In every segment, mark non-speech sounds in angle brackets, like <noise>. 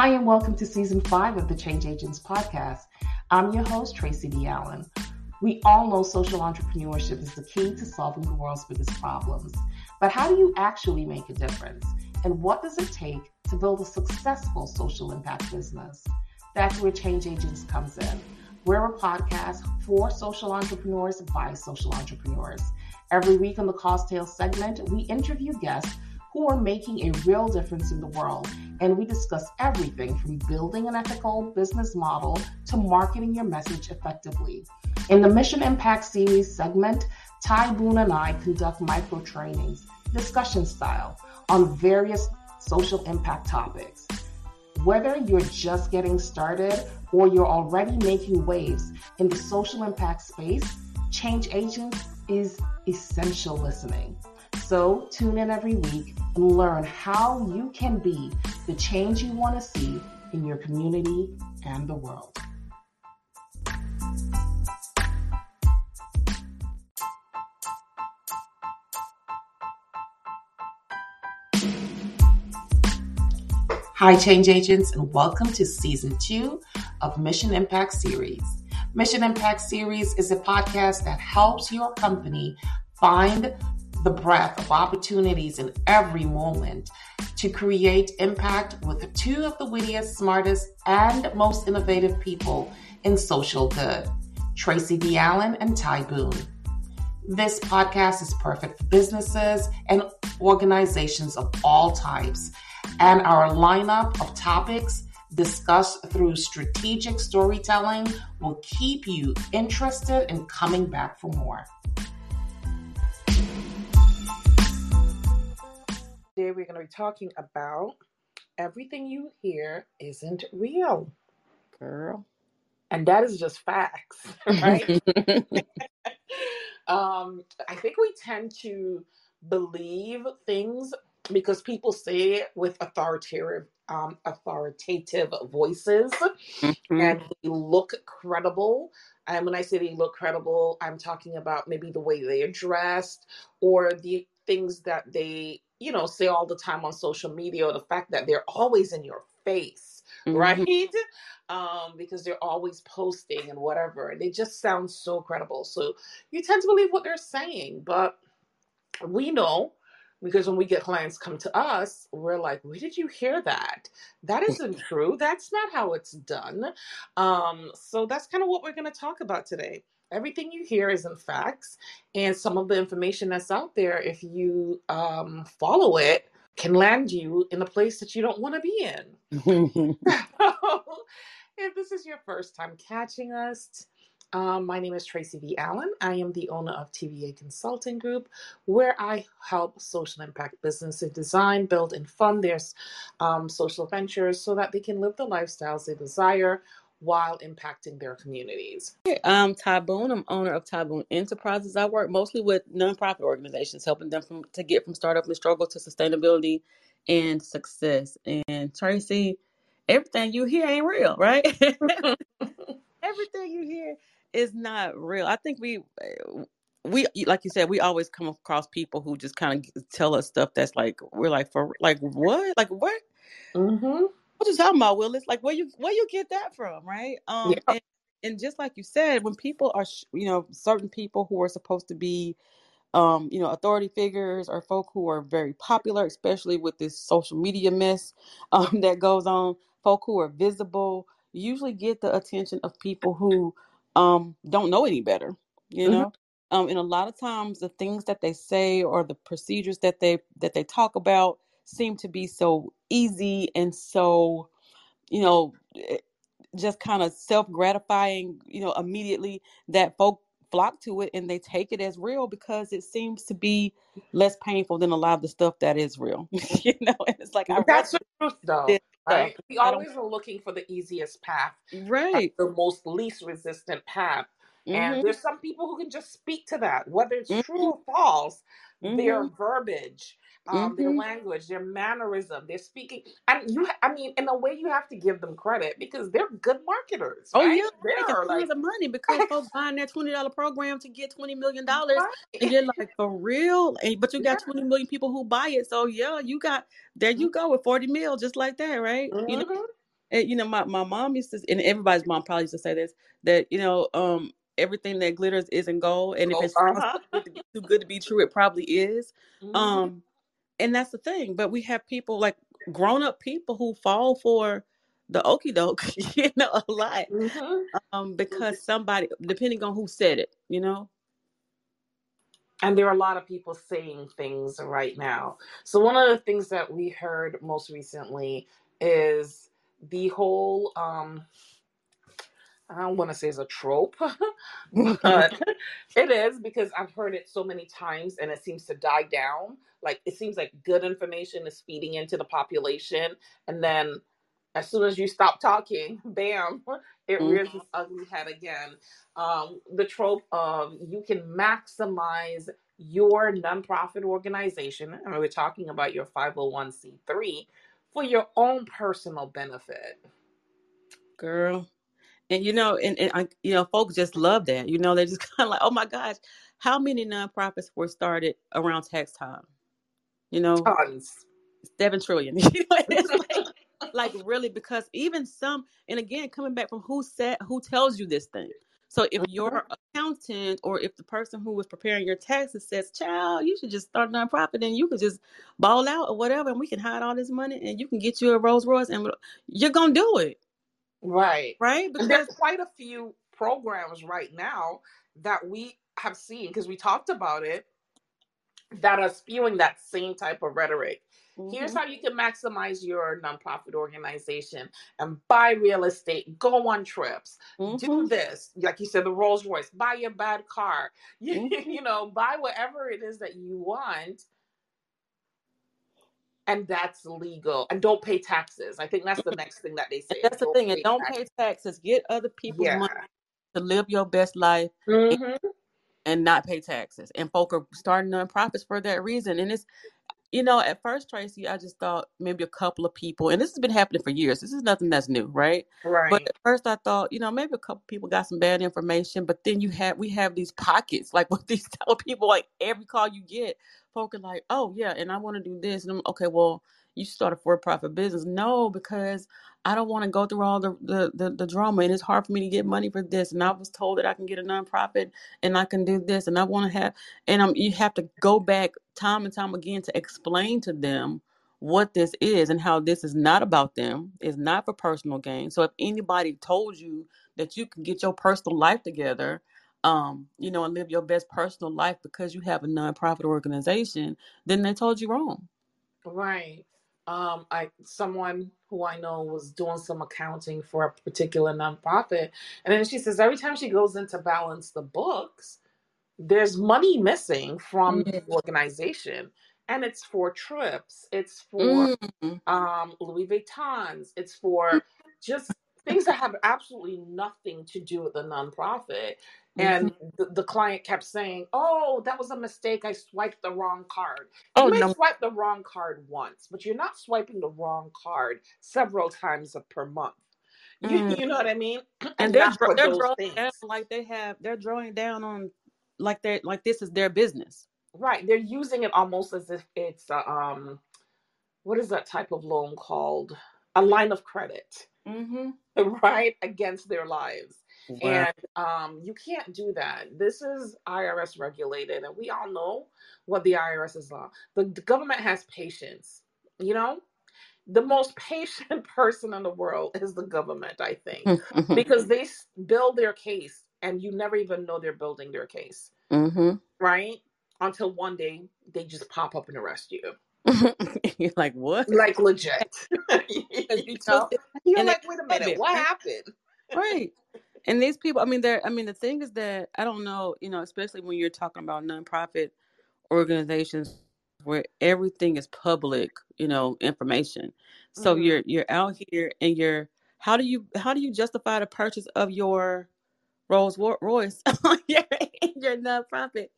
Hi, and welcome to season five of the Change Agents podcast. I'm your host, Tracy V. Allen. We all know social entrepreneurship is the key to solving the world's biggest problems. But how do you actually make a difference? And what does it take to build a successful social impact business? That's where Change Agents comes in. We're a podcast for social entrepreneurs by social entrepreneurs. Every week on the Cause Tales segment, we interview guests who are making a real difference in the world. And we discuss everything from building an ethical business model to marketing your message effectively. In the Mission Impact Series segment, Ty Boone and I conduct micro trainings, discussion style, on various social impact topics. Whether you're just getting started or you're already making waves in the social impact space, Change Agents is essential listening. So tune in every week and learn how you can be the change you want to see in your community and the world. Hi, change agents, and welcome to season two of Mission Impact Series. Mission Impact Series is a podcast that helps your company find the breadth of opportunities in every moment to create impact with two of the wittiest, smartest, and most innovative people in social good Tracy V. Allen and Ty Boone. This podcast is perfect for businesses and organizations of all types, and our lineup of topics discussed through strategic storytelling will keep you interested in coming back for more. Today, we're going to be talking about everything you hear isn't real. Girl. And that is just facts, <laughs> right? <laughs> um, I think we tend to believe things because people say it with authoritative um, authoritative voices Mhm. and they look credible. And when I say they look credible, I'm talking about maybe the way they are dressed or the things that they, you know, say all the time on social media or the fact that they're always in your face, Mhm. right? <laughs> Um, because they're always posting and whatever. They just sound so credible. So you tend to believe what they're saying. But we know because when we get clients come to us, we're like, where did you hear that? That isn't true. That's not how it's done. Um, so that's kind of what we're going to talk about today. Everything you hear isn't facts, and some of the information that's out there, if you um, follow it, can land you in a place that you don't want to be in. <laughs> <laughs> if this is your first time catching us, um, my name is Tracy V. Allen. I am the owner of TVA Consulting Group, where I help social impact businesses design, build, and fund their um, social ventures so that they can live the lifestyles they desire while impacting their communities. I'm Ty Boone. I'm owner of Ty Boone Enterprises. I work mostly with nonprofit organizations, helping them from to get from startup and struggle to sustainability and success. And Tracy, everything you hear ain't real, right? <laughs> everything you hear is not real. I think we we like you said, we always come across people who just kind of tell us stuff that's like we're like for like what? Like what? Mm-hmm. What you talking about, Willis? Like where you where you get that from, right? Um, Yeah. and, and just like you said, when people are, you know, certain people who are supposed to be, um, you know, authority figures or folk who are very popular, especially with this social media mess <laughs> um, that goes on, folk who are visible usually get the attention of people who um don't know any better, you Mhm. know. Um, and a lot of times the things that they say or the procedures that they that they talk about seem to be so easy and so you know eh, just kind of self-gratifying you know immediately that folk flock to it and they take it as real because it seems to be less painful than a lot of the stuff that is real <laughs> you know and it's like i That's the truth, though, this right? We always are looking for the easiest path, right the most least resistant path. And Mhm. there's some people who can just speak to that, whether it's Mhm. true or false. Their Mhm. verbiage, um, their Mhm. language, their mannerism, their speaking, and you. I mean, in a way, you have to give them credit because they're good marketers. Oh right? yeah, they're making they're tons like of money <laughs> because folks buying their twenty dollar program to get twenty million dollars, right. and you're like, for real? And but you got twenty million people who buy it, so yeah, you got there you go with forty mil just like that, right? You know, Mhm. And, you know, my, my mom used to, and everybody's mom probably used to say this, that, you know, um, everything that glitters isn't gold. And if Oh, it sounds uh-huh. too good to be, too good to be true, it probably is. Mhm. Um, and that's the thing. But we have people like grown up people who fall for the okey doke, <laughs> you know, a lot. Mhm. Um, because somebody, depending on who said it, you know. And there are a lot of people saying things right now. So one of the things that we heard most recently is the whole um I don't want to say it's a trope, <laughs> but it is because I've heard it so many times and it seems to die down. Like it seems like good information is feeding into the population, and then as soon as you stop talking, <laughs> bam, it Mhm. rears its ugly head again. Um, the trope of you can maximize your nonprofit organization, and we're talking about your 501c3 for your own personal benefit. Girl. And you know, and, and I, you know, folks just love that. You know, they're just <laughs> kind of like, oh my gosh, how many nonprofits were started around tax time? You know, Tons. seven trillion. <laughs> You know, it's like, <laughs> like really because even some, and again, coming back from who said, who tells you this thing. So if mm-hmm. your accountant or if the person who was preparing your taxes says, "Child, you should just start a nonprofit and you could just ball out or whatever, and we can hide all this money and you can get you a Rolls Royce and you're gonna do it, Right. right? And Because there's quite a few programs right now that we have seen because we talked about it that are spewing that same type of rhetoric. Here's Mhm. how you can maximize your nonprofit organization and buy real estate, go on trips, do Mhm. this, like you said, the Rolls Royce, buy your bad car, you, <laughs> Mhm. you know, buy whatever it is that you want. And that's legal. And don't pay taxes. I think that's the <laughs> next thing that they And say. that's the thing, and don't taxes. pay taxes. Get other people's Yeah. money to live your best life and, hmm and not pay taxes. And folk are starting nonprofits for that reason. And it's you know, at first, Tracy, I just thought maybe a couple of people, and this has been happening for years. This is nothing that's new, right? Right. But at first, I thought, you know, maybe a couple people got some bad information. But then you have we have these pockets, <laughs> like with these people, like every call you get, folk are like, oh yeah, and I want to do this, and I'm okay. Well, you start a for-profit business. No, because I don't want to go through all the, the the the drama, and it's hard for me to get money for this. And I was told that I can get a nonprofit, and I can do this, and I want to have and um, you have to go back time and time again to explain to them what this is and how this is not about them it's not for personal gain so if anybody told you that you can get your personal life together um you know and live your best personal life because you have a nonprofit organization then they told you wrong Right. Um, I someone who I know was doing some accounting for a particular nonprofit, and then she says every time she goes in to balance the books, there's money missing from the mm organization, and it's for trips, it's for Mm. um, Louis Vuittons, it's for just things that have absolutely nothing to do with the nonprofit. Mhm. And the, the client kept saying, "Oh, that was a mistake. I swiped the wrong card." oh You may no swipe the wrong card once, but you're not swiping the wrong card several times per month. You, Mm. you know what I mean? <clears throat> and And they're they're drawing down like they have they're drawing down on like they like this is their business Right. They're using it almost as if it's a, um what is that type of loan called? A line of credit, mm-hmm. <laughs> right? Against their lives. Wow And um, you can't do that. This is IRS regulated, and we all know what the IRS is on. The, the government has patience. You know, the most <laughs> patient person in the world is the government, I think, mm-hmm. because they build their case, and you never even know they're building their case, Mm-hmm. right? Until one day they just pop up and arrest you, <laughs> You're like, what? like legit. <laughs> You you know, took it you're and they like, wait a minute, what happened? Right. And these people, I mean, they're, I mean, the thing is that I don't know, you know, especially when you're talking about nonprofit organizations where everything is public, you know, information. So hmm you're you're out here and you're how do you how do you justify the purchase of your Rolls Royce <laughs> on your your nonprofit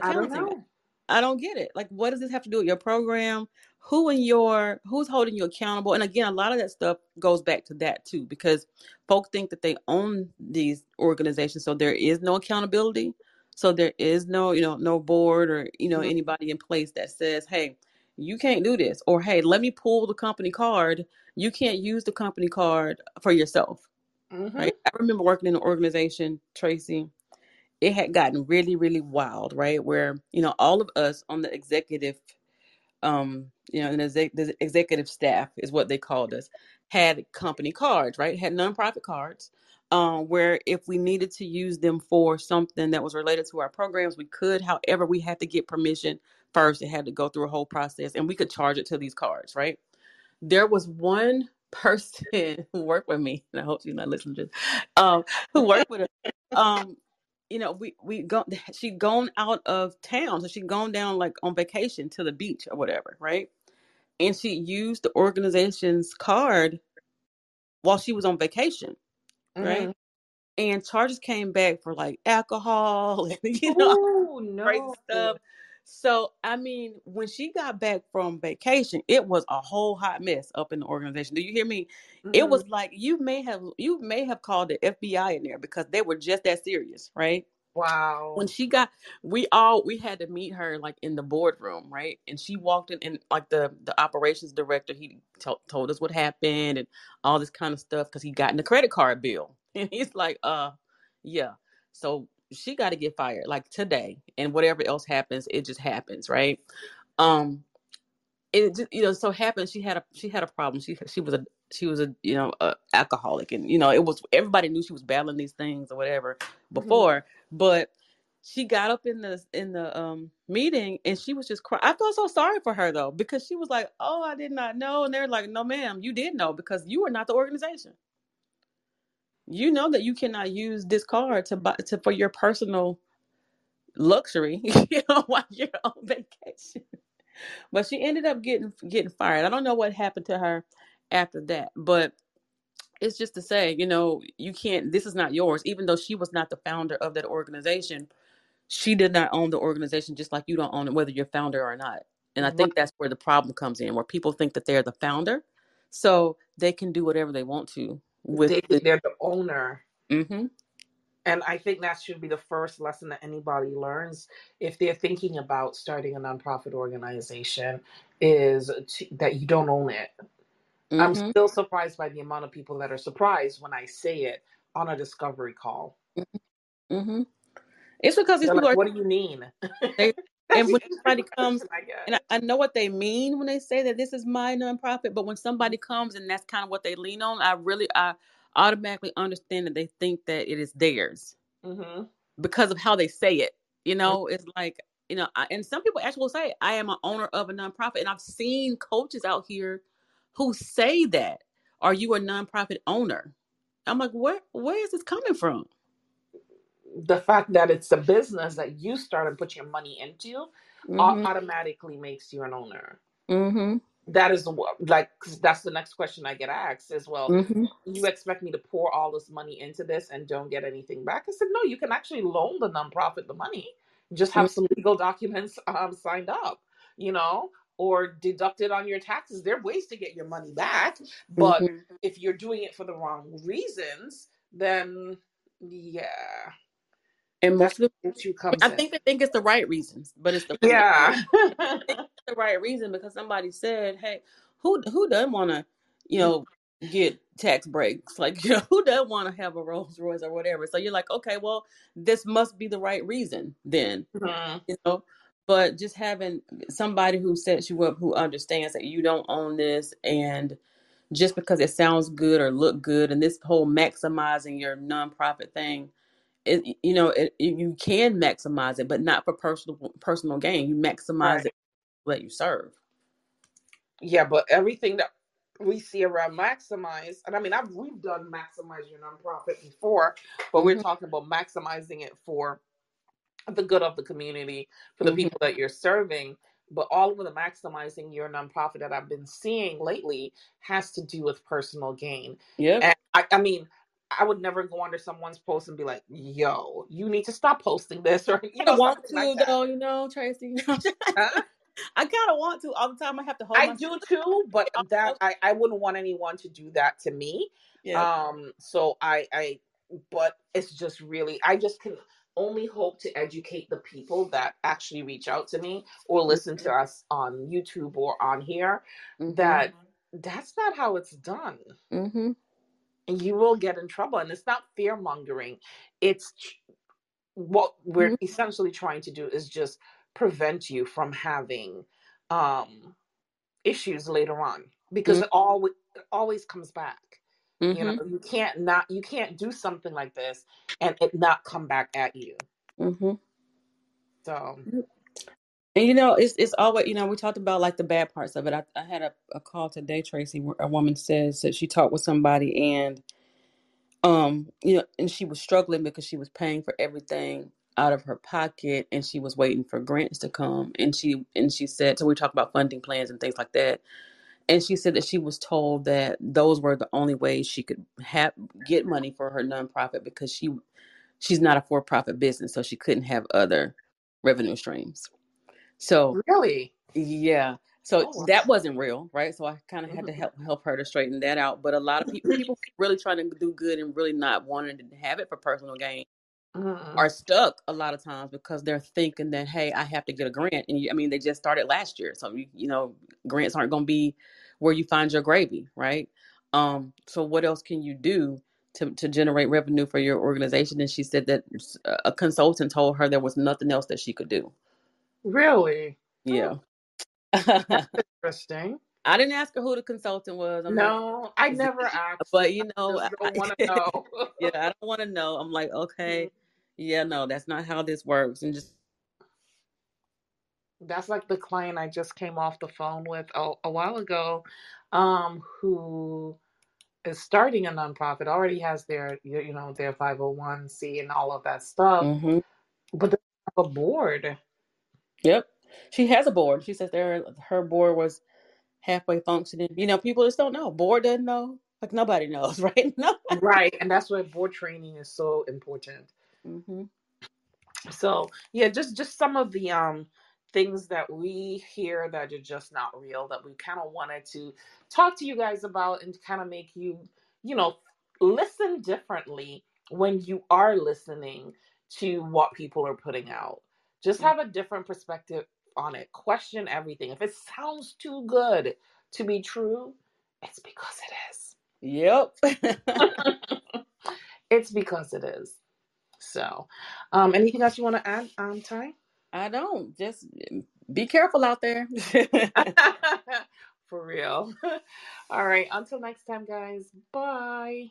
I don't accounting? I don't get it. Like, what does this have to do with your program? Who in your who's holding you accountable? And again, a lot of that stuff goes back to that too, because folks think that they own these organizations, so there is no accountability. So there is no, you know, no board or you know Mhm. anybody in place that says, "Hey, you can't do this, or hey, let me pull the company card. You can't use the company card for yourself. Mm-hmm. Right? I remember working in an organization, Tracy. It had gotten really, really wild, right? Where you know all of us on the executive, um, you know, the, the executive staff is what they called us, had company cards, right? Had nonprofit cards, um, where if we needed to use them for something that was related to our programs, we could. However, we had to get permission first. It had to go through a whole process, and we could charge it to these cards, right? There was one <laughs> person who worked with me, and I hope she's not listening to this, um, who worked with us. Um, you know, we we go <laughs> she'd gone out of town, so she'd gone down like on vacation to the beach or whatever, right? And she used the organization's card while she was on vacation, mm-hmm. right? And charges came back for like alcohol <laughs> and you know Ooh, no. crazy stuff. So, I mean, when she got back from vacation, it was a whole hot mess up in the organization. Do you hear me? Mm-hmm. It was like you may have you may have called the FBI in there because they were just that serious, right? Wow. When she got, we all we had to meet her like in the boardroom, right? And she walked in, and like the the operations director, he t- told us what happened and all this kind of stuff because he got in the credit card bill, <laughs> and he's like, uh, yeah. So she got to get fired like today and whatever else happens it just happens right um it just you know so happened she had a she had a problem she she was a she was a you know a alcoholic and you know it was everybody knew she was battling these things or whatever mm-hmm. before mm-hmm. but she got up in the in the um meeting and she was just crying. I felt so sorry for her though because she was like, "Oh, I did not know," and they're like, "No, ma'am, you did know because you were not the organization." You know that you cannot use this card to buy to for your personal luxury, <laughs> you know, <laughs> while you're on vacation. But she ended up getting getting fired. I don't know what happened to her after that, but it's just to say, you know, you can't. This is not yours. Even though she was not the founder of that organization, she did not own the organization, just like you don't own it, whether you're founder or not. And I think that's where the problem comes in, where people think that they're the founder, so they can do whatever they want to with they, the, they're the owner. Mm-hmm. And I think that should be the first lesson that anybody learns if they're thinking about starting a nonprofit organization is to, that you don't own it. Mm-hmm. I'm still surprised by the amount of people that are surprised when I say it on a discovery call. Mm-hmm. mm-hmm. It's because these They're people like, are. What do you mean? They, and when <laughs> somebody comes, and I, I, know what they mean when they say that this is my nonprofit, but when somebody comes and that's kind of what they lean on, I really, I automatically understand that they think that it is theirs mm-hmm. because of how they say it. You know, mm-hmm. it's like, you know, I, and some people actually will say, I am an owner of a nonprofit. And I've seen coaches out here who say that. Are you a nonprofit owner? I'm like, where where is this coming from? The fact that it's a business that you start and put your money into mm-hmm. automatically makes you an owner. Mm-hmm. That is like that's the next question I get asked is well, mm-hmm. you expect me to pour all this money into this and don't get anything back? I said no, you can actually loan the nonprofit the money, just have some legal documents <laughs> um, signed up, you know, or deduct it on your taxes. There are ways to get your money back, but mm-hmm. if you're doing it for the wrong reasons, then yeah and most of the things you come I think they think it's the right reasons, but it's the yeah <laughs> the right reason because somebody said, "Hey, who who doesn't want to, you know, get tax breaks? <laughs> Like, you know, who doesn't want to have a Rolls Royce or whatever?" So you're like, "Okay, well, this must be the right reason then." Mm-hmm. You know, but just having somebody who sets you up who understands that you don't own this and just because it sounds good or look good and this whole maximizing your nonprofit thing it, you know, it, you can maximize it, but not for personal personal gain. You maximize right. it let you serve. Yeah, but everything that we see around maximize, and I mean, I've we've done maximize your nonprofit before, but we're talking about maximizing it for the good of the community, for the mm-hmm. people that you're serving. But all of the maximizing your nonprofit that I've been seeing lately has to do with personal gain. Yeah, I, I mean, I would never go under someone's post and be like, "Yo, you need to stop posting this," <laughs> or you know, I want to like though, you know, Tracy. huh? <laughs> I kind of want to all the time. I have to hold. I do too, but <laughs> that I, I wouldn't want anyone to do that to me. Yeah. Um. So I I, but it's just really I just can only hope to educate the people that actually reach out to me or listen to us on YouTube or on here Mhm. that that's not how it's done. Mhm. And you will get in trouble. And it's not fear mongering. It's what we're Mhm. essentially trying to do is just prevent you from having um issues later on because Mhm. it always it always comes back. You Mhm. know, you can't not you can't do something like this and it not come back at you. Mhm. So And you know, it's it's always you know we talked about like the bad parts of it. I, I had a, a call today, Tracy, where a woman says that she talked with somebody and um you know and she was struggling because she was paying for everything out of her pocket and she was waiting for grants to come. And she and she said so we talked about funding plans and things like that. And she said that she was told that those were the only ways she could have get money for her nonprofit because she she's not a for-profit business so she couldn't have other revenue streams so really, yeah. So Oh, that wasn't real right? So i kind of had to Mhm. help help her to straighten that out but a lot of people people <laughs> really trying to do good and really not wanting to have it for personal gain Mm-mm. are stuck a lot of times because they're thinking that hey i have to get a grant and you, i mean they just started last year so you, you know grants aren't going to be where you find your gravy right? Um so what else can you do to, to generate revenue for your organization? And she said that a consultant told her there was nothing else that she could do really yeah <laughs> interesting. i didn't ask her who the consultant was I'm like, No, I never asked. but you know I- don't want to know. yeah i don't want to know i'm like okay yeah no that's not how this works and just That's like the client I just came off the phone with a, a while ago, um, who is starting a nonprofit, already has their you know their five hundred one c and all of that stuff, Mhm. but they have a board. Yep. She has a board. She says there her board was halfway functioning. You know, people just don't know. Board doesn't know. Like nobody knows, <laughs> right? <laughs> No. Right, and that's why board training is so important. hmm So yeah, just just some of the um things that we hear that are just not real that we kind of wanted to talk to you guys about and kind of make you, you know, listen differently when you are listening to what people are putting out. Just have a different perspective on it. Question everything. If it sounds too good to be true, it's because it is. Yep. <laughs> It's because it is. So, um, anything else you want to add, um, Ty? I don't. Just be careful out there. <laughs> For real. <laughs> All right. Until next time, guys. Bye.